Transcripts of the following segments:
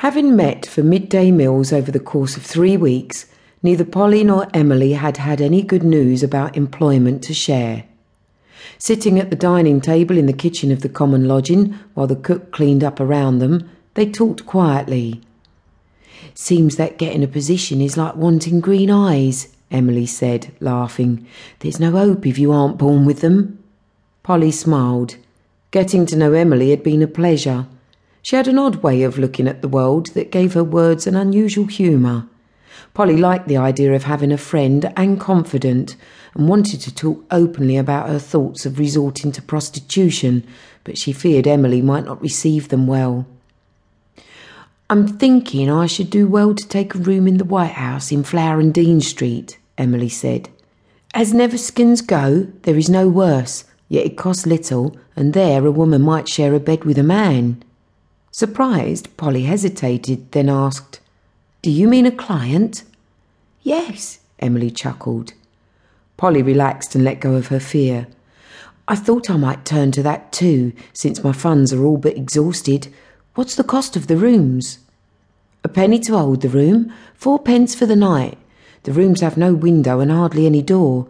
Having met for midday meals over the course of three weeks, neither Polly nor Emily had had any good news about employment to share. Sitting at the dining table in the kitchen of the common lodging while the cook cleaned up around them, they talked quietly. Seems that getting a position is like wanting green eyes, Emily said, laughing. There's no hope if you aren't born with them. Polly smiled. Getting to know Emily had been a pleasure. She had an odd way of looking at the world that gave her words an unusual humour. Polly liked the idea of having a friend and confidant and wanted to talk openly about her thoughts of resorting to prostitution, but she feared Emily might not receive them well. I'm thinking I should do well to take a room in the White House in Flower and Dean Street, Emily said. As Netherskens go, there is no worse, yet it costs little, and there a woman might share a bed with a man. Surprised, Polly hesitated, then asked, Do you mean a client? Yes, Emily chuckled. Polly relaxed and let go of her fear. I thought I might turn to that too, since my funds are all but exhausted. What's the cost of the rooms? A penny to hold the room, four pence for the night. The rooms have no window and hardly any door.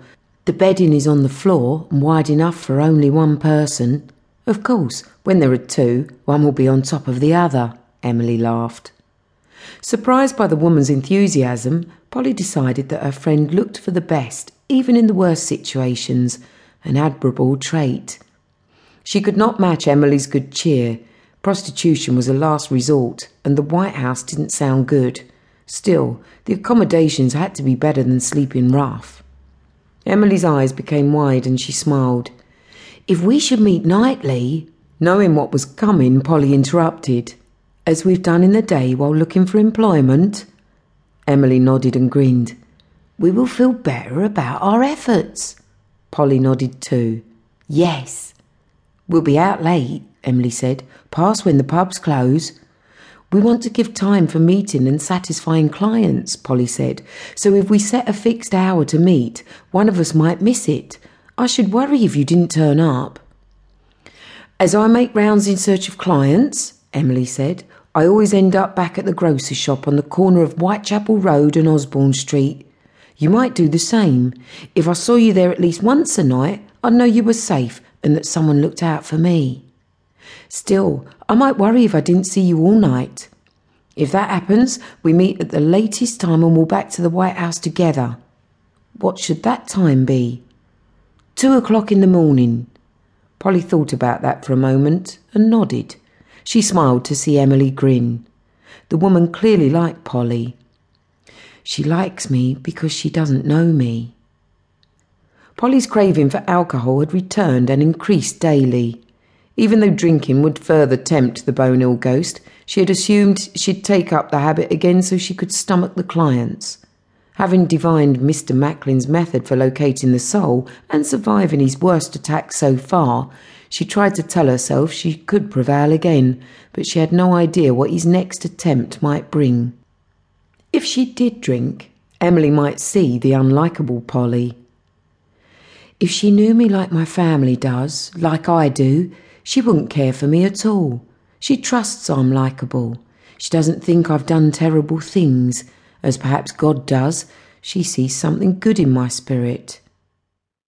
The bedding is on the floor and wide enough for only one person. Of course, when there are two, one will be on top of the other, Emily laughed. Surprised by the woman's enthusiasm, Polly decided that her friend looked for the best, even in the worst situations, an admirable trait. She could not match Emily's good cheer, Prostitution was a last resort, and the White House didn't sound good. Still, the accommodations had to be better than sleeping rough. Emily's eyes became wide and she smiled. If we should meet nightly, knowing what was coming, Polly interrupted. As we've done in the day while looking for employment? Emily nodded and grinned. We will feel better about our efforts. Polly nodded too. Yes. We'll be out late, Emily said, past when the pubs close. We want to give time for meeting and satisfying clients, Polly said. So if we set a fixed hour to meet, one of us might miss it. I should worry if you didn't turn up. As I make rounds in search of clients, Emily said, I always end up back at the grocer's shop on the corner of Whitechapel Road and Osborne Street. You might do the same. If I saw you there at least once a night, I'd know you were safe and that someone looked out for me. Still, I might worry if I didn't see you all night. If that happens, we meet at the latest time and walk back to the White House together. What should that time be? Two o'clock in the morning. Polly thought about that for a moment and nodded. She smiled to see Emily grin. The woman clearly liked Polly. She likes me because she doesn't know me. Polly's craving for alcohol had returned and increased daily. Even though drinking would further tempt the bone ill ghost, she had assumed she'd take up the habit again so she could stomach the clients. Having divined Mr. Macklin's method for locating the soul and surviving his worst attack so far, she tried to tell herself she could prevail again, but she had no idea what his next attempt might bring. If she did drink, Emily might see the unlikable Polly. If she knew me like my family does, like I do, she wouldn't care for me at all. She trusts I'm likable. She doesn't think I've done terrible things, as perhaps God does. She sees something good in my spirit.